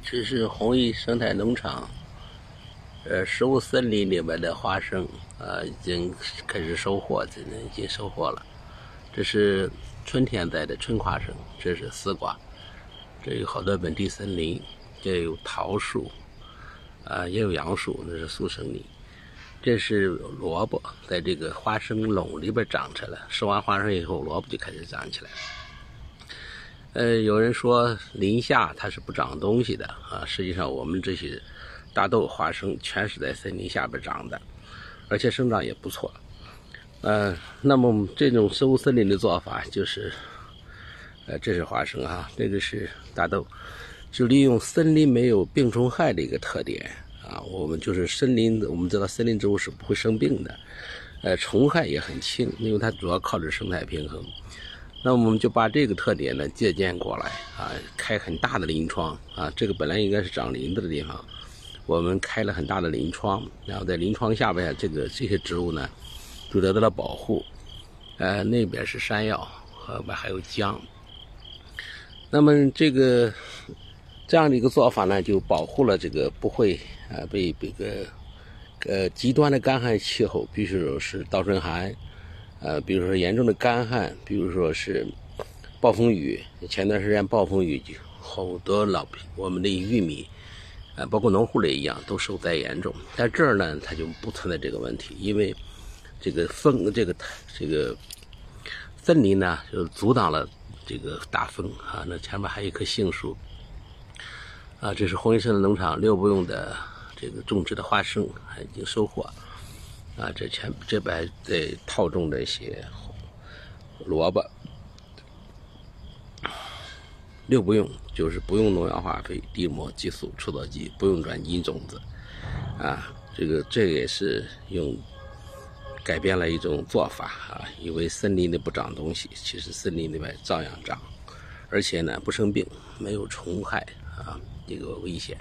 这是弘毅生态农场，呃，食物森林里面的花生，啊，已经开始收获，现在已经收获了。这是春天栽的春花生，这是丝瓜，这有好多本地森林，这有桃树，啊，也有杨树，那是速生林。这是萝卜，在这个花生垄里边长出来，收完花生以后，萝卜就开始长起来了。呃，有人说林下它是不长东西的啊，实际上我们这些大豆、花生全是在森林下边长的，而且生长也不错。呃，那么这种生物森林的做法就是，呃，这是花生啊，这个是大豆，就利用森林没有病虫害的一个特点。啊，我们就是森林，我们知道森林植物是不会生病的，呃，虫害也很轻，因为它主要靠着生态平衡。那我们就把这个特点呢借鉴过来啊，开很大的林窗啊，这个本来应该是长林子的地方，我们开了很大的林窗，然后在林窗下边这个这些植物呢就得到了保护。呃，那边是山药，后边还有姜。那么这个。这样的一个做法呢，就保护了这个不会啊被这个呃极端的干旱气候，比如说是倒春寒，呃，比如说严重的干旱，比如说是暴风雨。前段时间暴风雨就好多老我们的玉米，啊，包括农户也一样，都受灾严重。在这儿呢，它就不存在这个问题，因为这个风，这个这个森林呢，就阻挡了这个大风啊。那前面还有一棵杏树。啊，这是红一生的农场六不用的这个种植的花生，已经收获。啊，这前这边在套种的一些萝卜，六不用就是不用农药化肥、地膜激素、除草剂，不用转基因种子。啊，这个这也是用改变了一种做法啊，以为森林里不长东西，其实森林里面照样长，而且呢不生病，没有虫害啊。这个危险。